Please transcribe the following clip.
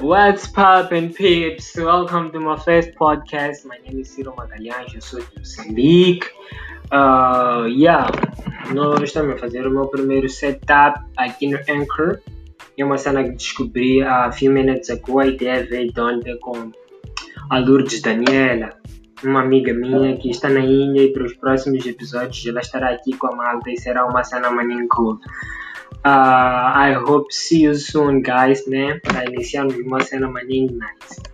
What's poppin' peeps? Welcome to my first podcast. My name is Ciro Magalhães, eu sou de Moçambique. Uh, yeah, nós estamos a fazer o meu primeiro setup aqui no Anchor. É uma cena que descobri há few minutes ago. A ideia veio de ontem com a Lourdes Daniela, uma amiga minha que está na Índia e para os próximos episódios ela estará aqui com a malta e será uma cena maninha cool. Uh, I hope see you soon, guys, né? Para iniciarmos uma cena maninha nice.